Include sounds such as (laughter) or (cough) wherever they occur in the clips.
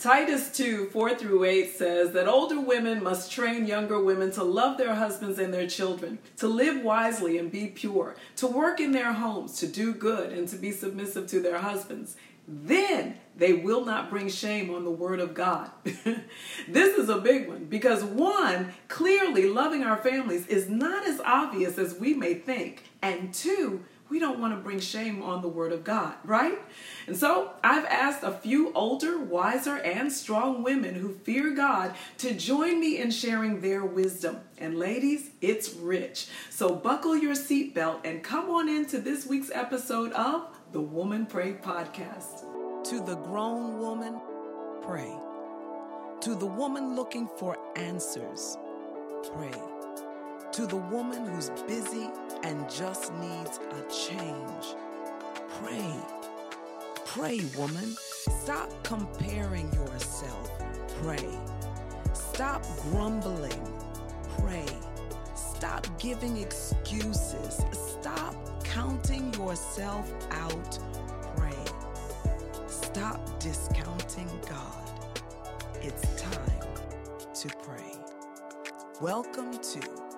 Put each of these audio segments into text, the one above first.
Titus 2 4 through 8 says that older women must train younger women to love their husbands and their children, to live wisely and be pure, to work in their homes, to do good, and to be submissive to their husbands. Then they will not bring shame on the word of God. (laughs) this is a big one because, one, clearly loving our families is not as obvious as we may think, and two, we don't want to bring shame on the Word of God, right? And so I've asked a few older, wiser, and strong women who fear God to join me in sharing their wisdom. And ladies, it's rich. So buckle your seatbelt and come on into this week's episode of the Woman Pray Podcast. To the grown woman, pray. To the woman looking for answers, pray. To the woman who's busy and just needs a change, pray. Pray, woman. Stop comparing yourself. Pray. Stop grumbling. Pray. Stop giving excuses. Stop counting yourself out. Pray. Stop discounting God. It's time to pray. Welcome to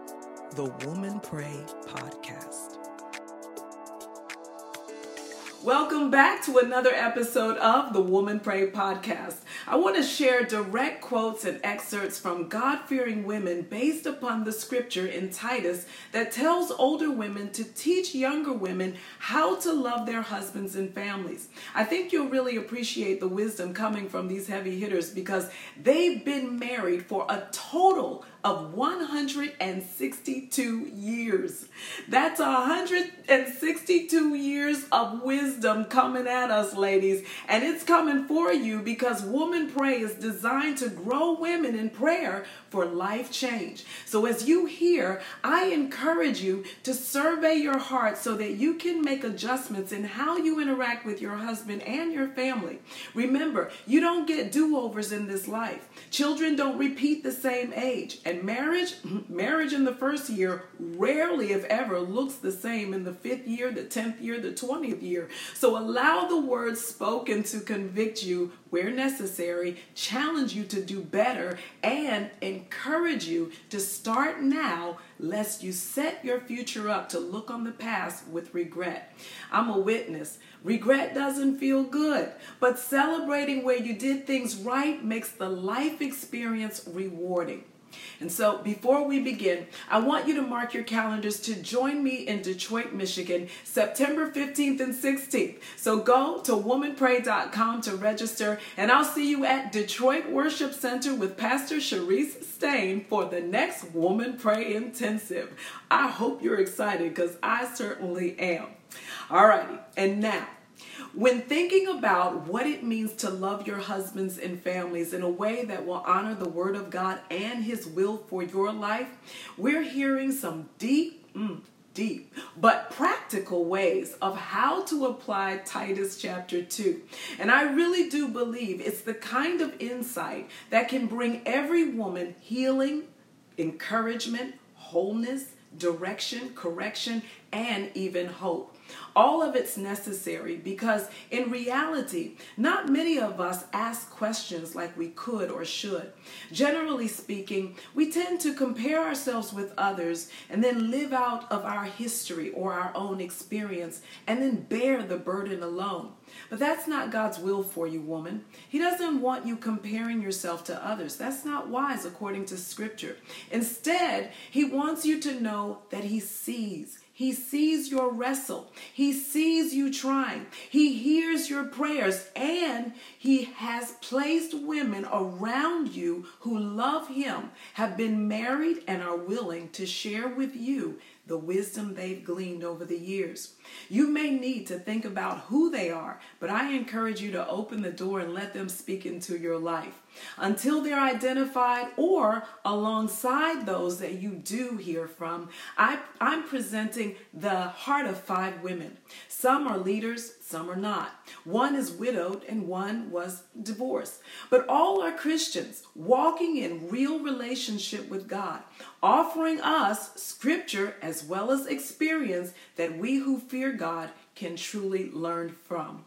the Woman Pray Podcast. Welcome back to another episode of the Woman Pray Podcast. I want to share direct quotes and excerpts from God fearing women based upon the scripture in Titus that tells older women to teach younger women how to love their husbands and families. I think you'll really appreciate the wisdom coming from these heavy hitters because they've been married for a total of 162 years. That's 162 years of wisdom coming at us, ladies. And it's coming for you because Woman Pray is designed to grow women in prayer for life change. So as you hear, I encourage you to survey your heart so that you can make adjustments in how you interact with your husband and your family. Remember, you don't get do-overs in this life. Children don't repeat the same age. And marriage, marriage in the first year rarely, if ever, looks the same in the fifth year, the 10th year, the 20th year. So allow the words spoken to convict you where necessary, challenge you to do better, and encourage you to start now, lest you set your future up to look on the past with regret. I'm a witness. Regret doesn't feel good, but celebrating where you did things right makes the life experience rewarding. And so, before we begin, I want you to mark your calendars to join me in Detroit, Michigan, September 15th and 16th. So, go to womanpray.com to register, and I'll see you at Detroit Worship Center with Pastor Sharice Stain for the next Woman Pray Intensive. I hope you're excited because I certainly am. All righty, and now, when thinking about what it means to love your husbands and families in a way that will honor the Word of God and His will for your life, we're hearing some deep, mm, deep, but practical ways of how to apply Titus chapter 2. And I really do believe it's the kind of insight that can bring every woman healing, encouragement, wholeness, direction, correction, and even hope. All of it's necessary because in reality, not many of us ask questions like we could or should. Generally speaking, we tend to compare ourselves with others and then live out of our history or our own experience and then bear the burden alone. But that's not God's will for you, woman. He doesn't want you comparing yourself to others. That's not wise according to Scripture. Instead, He wants you to know that He sees. He sees your wrestle. He sees you trying. He hears your prayers. And He has placed women around you who love Him, have been married, and are willing to share with you the wisdom they've gleaned over the years. You may need to think about who they are, but I encourage you to open the door and let them speak into your life. Until they're identified or alongside those that you do hear from, I, I'm presenting the heart of five women. Some are leaders, some are not. One is widowed and one was divorced. But all are Christians walking in real relationship with God, offering us scripture as well as experience that we who fear God can truly learn from.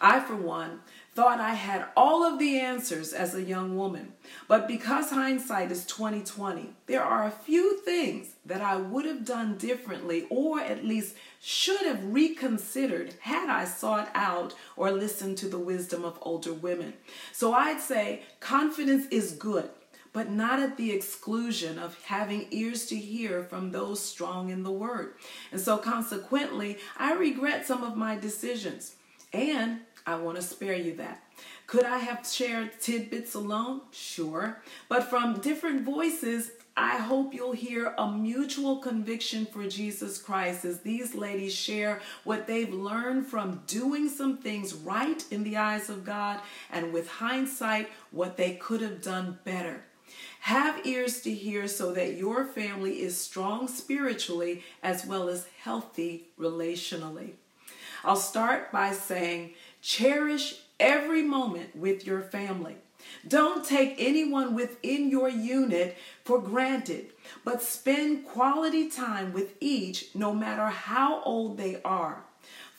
I, for one, thought I had all of the answers as a young woman. But because hindsight is 2020, there are a few things that I would have done differently or at least should have reconsidered had I sought out or listened to the wisdom of older women. So I'd say confidence is good, but not at the exclusion of having ears to hear from those strong in the word. And so consequently, I regret some of my decisions. And I want to spare you that. Could I have shared tidbits alone? Sure. But from different voices, I hope you'll hear a mutual conviction for Jesus Christ as these ladies share what they've learned from doing some things right in the eyes of God and with hindsight, what they could have done better. Have ears to hear so that your family is strong spiritually as well as healthy relationally. I'll start by saying cherish every moment with your family. Don't take anyone within your unit for granted, but spend quality time with each no matter how old they are.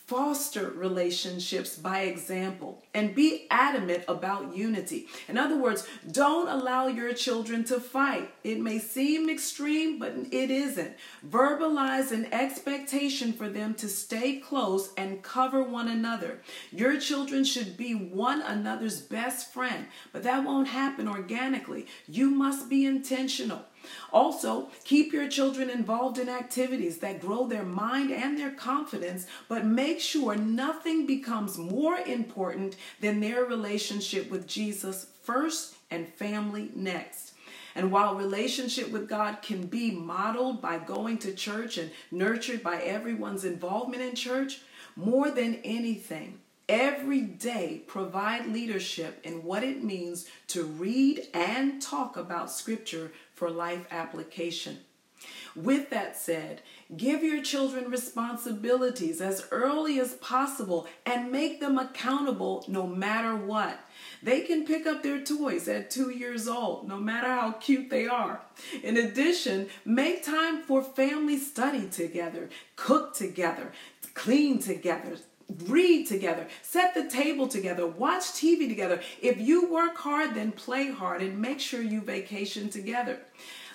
Foster relationships by example and be adamant about unity. In other words, don't allow your children to fight. It may seem extreme, but it isn't. Verbalize an expectation for them to stay close and cover one another. Your children should be one another's best friend, but that won't happen organically. You must be intentional. Also, keep your children involved in activities that grow their mind and their confidence, but make sure nothing becomes more important than their relationship with Jesus first and family next. And while relationship with God can be modeled by going to church and nurtured by everyone's involvement in church, more than anything, every day provide leadership in what it means to read and talk about scripture for life application. With that said, give your children responsibilities as early as possible and make them accountable no matter what. They can pick up their toys at two years old, no matter how cute they are. In addition, make time for family study together, cook together, clean together, read together, set the table together, watch TV together. If you work hard, then play hard and make sure you vacation together.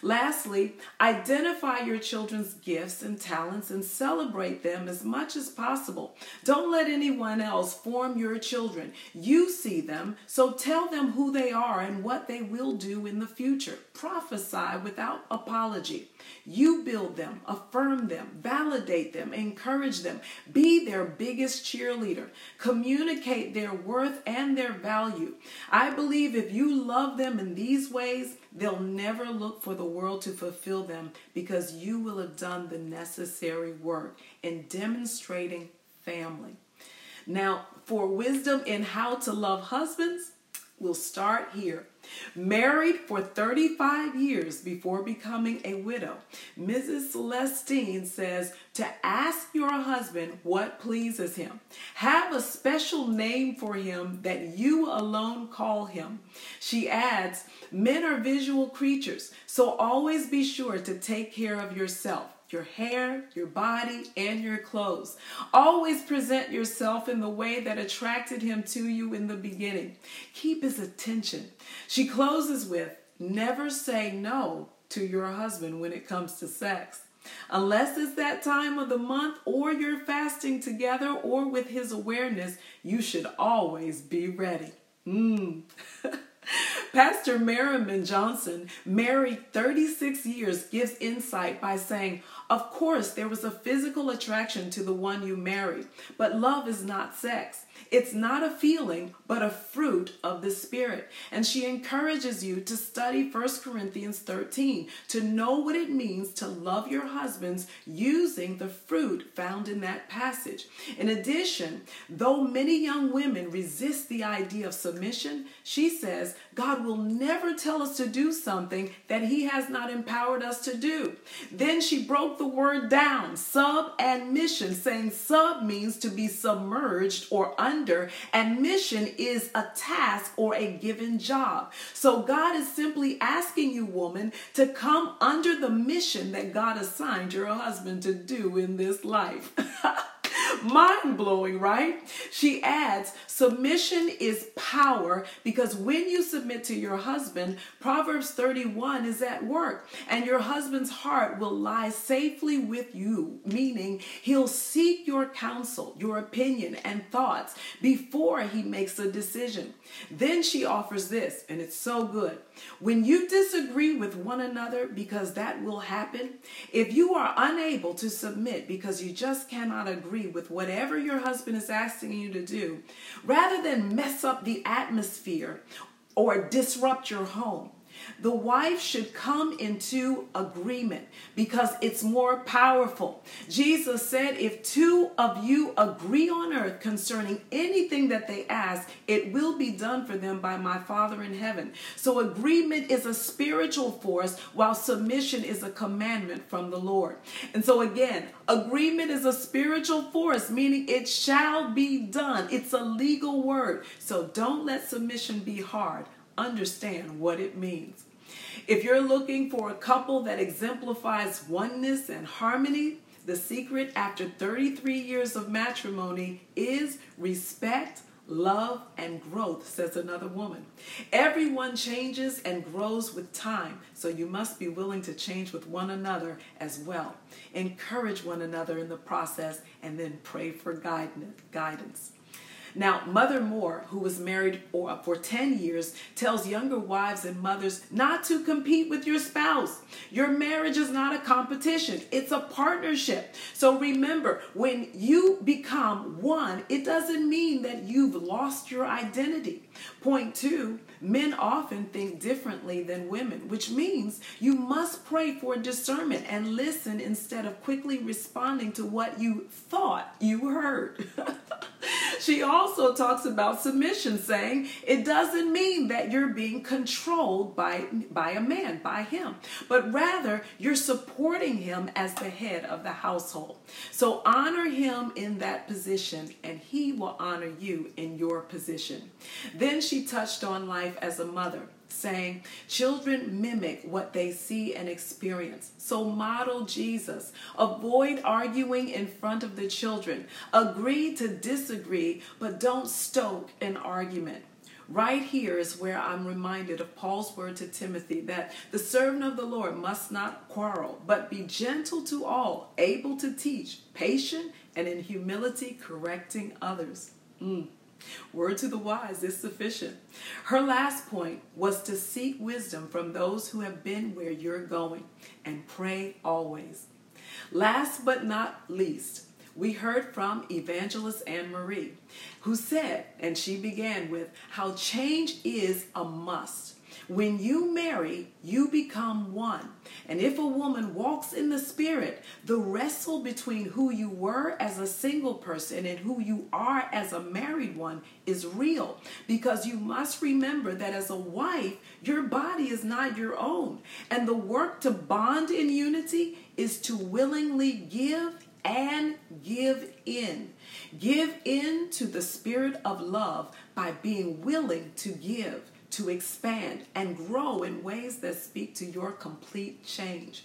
Lastly, identify your children's gifts and talents and celebrate them as much as possible. Don't let anyone else form your children. You see them, so tell them who they are and what they will do in the future. Prophesy without apology. You build them, affirm them, validate them, encourage them. Be their biggest cheerleader. Communicate their worth and their value. I believe if you love them in these ways, they'll never look for the world to fulfill them because you will have done the necessary work in demonstrating family. Now, for wisdom in how to love husbands, we'll start here. Married for 35 years before becoming a widow, Mrs. Celestine says to ask your husband what pleases him. Have a special name for him that you alone call him. She adds, Men are visual creatures, so always be sure to take care of yourself your hair, your body, and your clothes. Always present yourself in the way that attracted him to you in the beginning. Keep his attention. She closes with Never say no to your husband when it comes to sex. Unless it's that time of the month or you're fasting together or with his awareness, you should always be ready. Mm. (laughs) Pastor Merriman Johnson, married 36 years, gives insight by saying, Of course, there was a physical attraction to the one you married, but love is not sex. It's not a feeling, but a fruit of the Spirit. And she encourages you to study 1 Corinthians 13 to know what it means to love your husbands using the fruit found in that passage. In addition, though many young women resist the idea of submission, she says God will never tell us to do something that He has not empowered us to do. Then she broke the word down, sub and mission, saying sub means to be submerged or under under, and mission is a task or a given job. So God is simply asking you, woman, to come under the mission that God assigned your husband to do in this life. (laughs) Mind blowing, right? She adds, submission is power because when you submit to your husband, Proverbs 31 is at work, and your husband's heart will lie safely with you, meaning he'll seek your counsel, your opinion, and thoughts before he makes a decision. Then she offers this, and it's so good. When you disagree with one another, because that will happen, if you are unable to submit because you just cannot agree with whatever your husband is asking you to do, rather than mess up the atmosphere or disrupt your home, the wife should come into agreement because it's more powerful. Jesus said, If two of you agree on earth concerning anything that they ask, it will be done for them by my Father in heaven. So, agreement is a spiritual force, while submission is a commandment from the Lord. And so, again, agreement is a spiritual force, meaning it shall be done. It's a legal word. So, don't let submission be hard understand what it means. If you're looking for a couple that exemplifies oneness and harmony, the secret after 33 years of matrimony is respect, love, and growth, says another woman. Everyone changes and grows with time, so you must be willing to change with one another as well. Encourage one another in the process and then pray for guidance. Now, Mother Moore, who was married uh, for 10 years, tells younger wives and mothers not to compete with your spouse. Your marriage is not a competition, it's a partnership. So remember, when you become one, it doesn't mean that you've lost your identity. Point two, men often think differently than women, which means you must pray for discernment and listen instead of quickly responding to what you thought you heard. (laughs) she also talks about submission, saying it doesn't mean that you're being controlled by, by a man, by him, but rather you're supporting him as the head of the household. So honor him in that position, and he will honor you in your position. Then she touched on life as a mother saying, Children mimic what they see and experience. So model Jesus. Avoid arguing in front of the children. Agree to disagree, but don't stoke an argument. Right here is where I'm reminded of Paul's word to Timothy that the servant of the Lord must not quarrel, but be gentle to all, able to teach, patient, and in humility correcting others. Mm. Word to the wise is sufficient. Her last point was to seek wisdom from those who have been where you're going and pray always. Last but not least, we heard from Evangelist Anne Marie, who said, and she began with, how change is a must. When you marry, you become one. And if a woman walks in the spirit, the wrestle between who you were as a single person and who you are as a married one is real. Because you must remember that as a wife, your body is not your own. And the work to bond in unity is to willingly give and give in. Give in to the spirit of love by being willing to give to expand and grow in ways that speak to your complete change.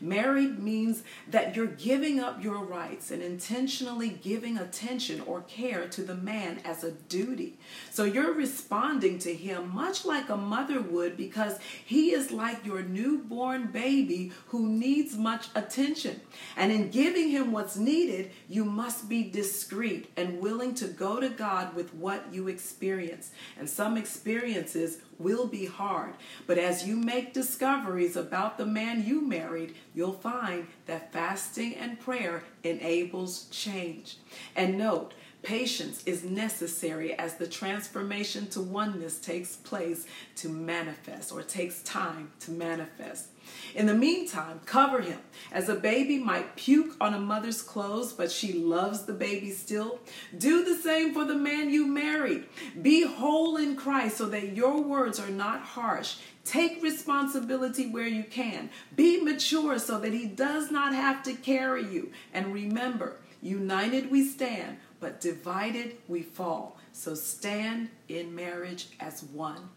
Married means that you're giving up your rights and intentionally giving attention or care to the man as a duty. So you're responding to him much like a mother would because he is like your newborn baby who needs much attention. And in giving him what's needed, you must be discreet and willing to go to God with what you experience. And some experiences will be hard. But as you make discoveries about the man you married, you'll find that fasting and prayer enables change. And note, Patience is necessary as the transformation to oneness takes place to manifest or takes time to manifest. In the meantime, cover him. As a baby might puke on a mother's clothes, but she loves the baby still, do the same for the man you married. Be whole in Christ so that your words are not harsh. Take responsibility where you can. Be mature so that he does not have to carry you. And remember, united we stand, but divided we fall. So stand in marriage as one.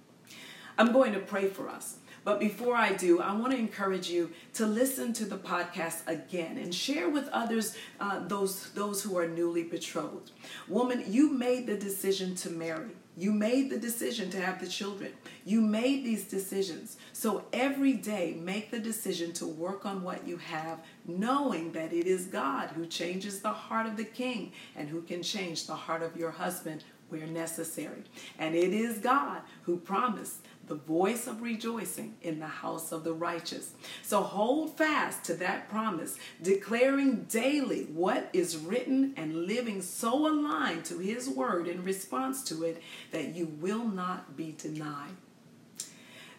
I'm going to pray for us. But before I do, I want to encourage you to listen to the podcast again and share with others uh, those, those who are newly betrothed. Woman, you made the decision to marry. You made the decision to have the children. You made these decisions. So every day, make the decision to work on what you have, knowing that it is God who changes the heart of the king and who can change the heart of your husband where necessary. And it is God who promised the voice of rejoicing in the house of the righteous. So hold fast to that promise, declaring daily what is written and living so aligned to His word in response to it that you will not be denied.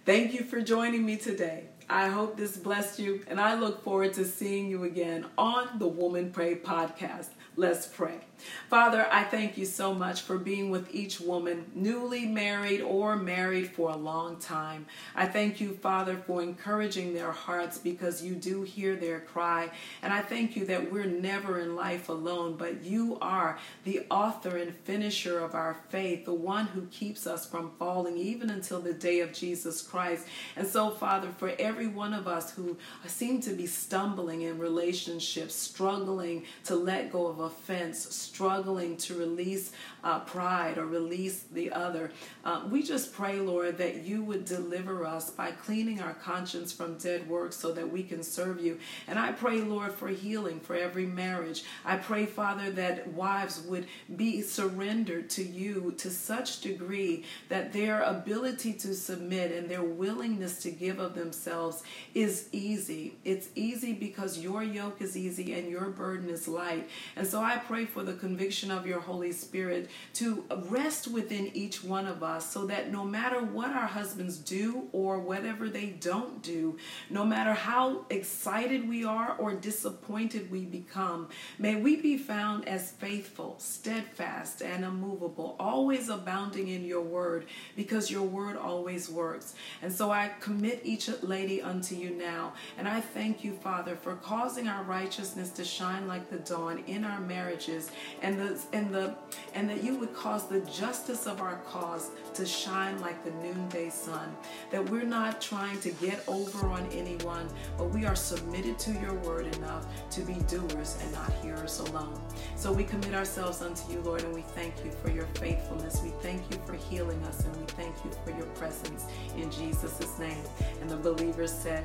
Thank you for joining me today. I hope this blessed you, and I look forward to seeing you again on the Woman Pray podcast. Let's pray. Father, I thank you so much for being with each woman, newly married or married for a long time. I thank you, Father, for encouraging their hearts because you do hear their cry. And I thank you that we're never in life alone, but you are the author and finisher of our faith, the one who keeps us from falling even until the day of Jesus Christ. And so, Father, for every one of us who seem to be stumbling in relationships, struggling to let go of offense, struggling to release uh, pride or release the other. Uh, we just pray, Lord, that you would deliver us by cleaning our conscience from dead works so that we can serve you. And I pray, Lord, for healing for every marriage. I pray, Father, that wives would be surrendered to you to such degree that their ability to submit and their willingness to give of themselves is easy. It's easy because your yoke is easy and your burden is light. And so I pray for the conviction of your Holy Spirit to rest within each one of us so that no matter what our husbands do or whatever they don't do, no matter how excited we are or disappointed we become, may we be found as faithful, steadfast, and immovable, always abounding in your word because your word always works. And so I commit each lady unto you now. And I thank you, Father, for causing our righteousness to shine like the dawn in our marriages and the and the and that you would cause the justice of our cause to shine like the noonday sun. That we're not trying to get over on anyone, but we are submitted to your word enough to be doers and not hearers alone. So we commit ourselves unto you, Lord, and we thank you for your faithfulness. We thank you for healing us, and we thank you for your presence in Jesus' name. And the believers said,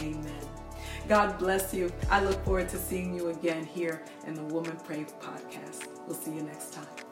Amen. God bless you. I look forward to seeing you again here in the Woman Pray podcast. We'll see you next time.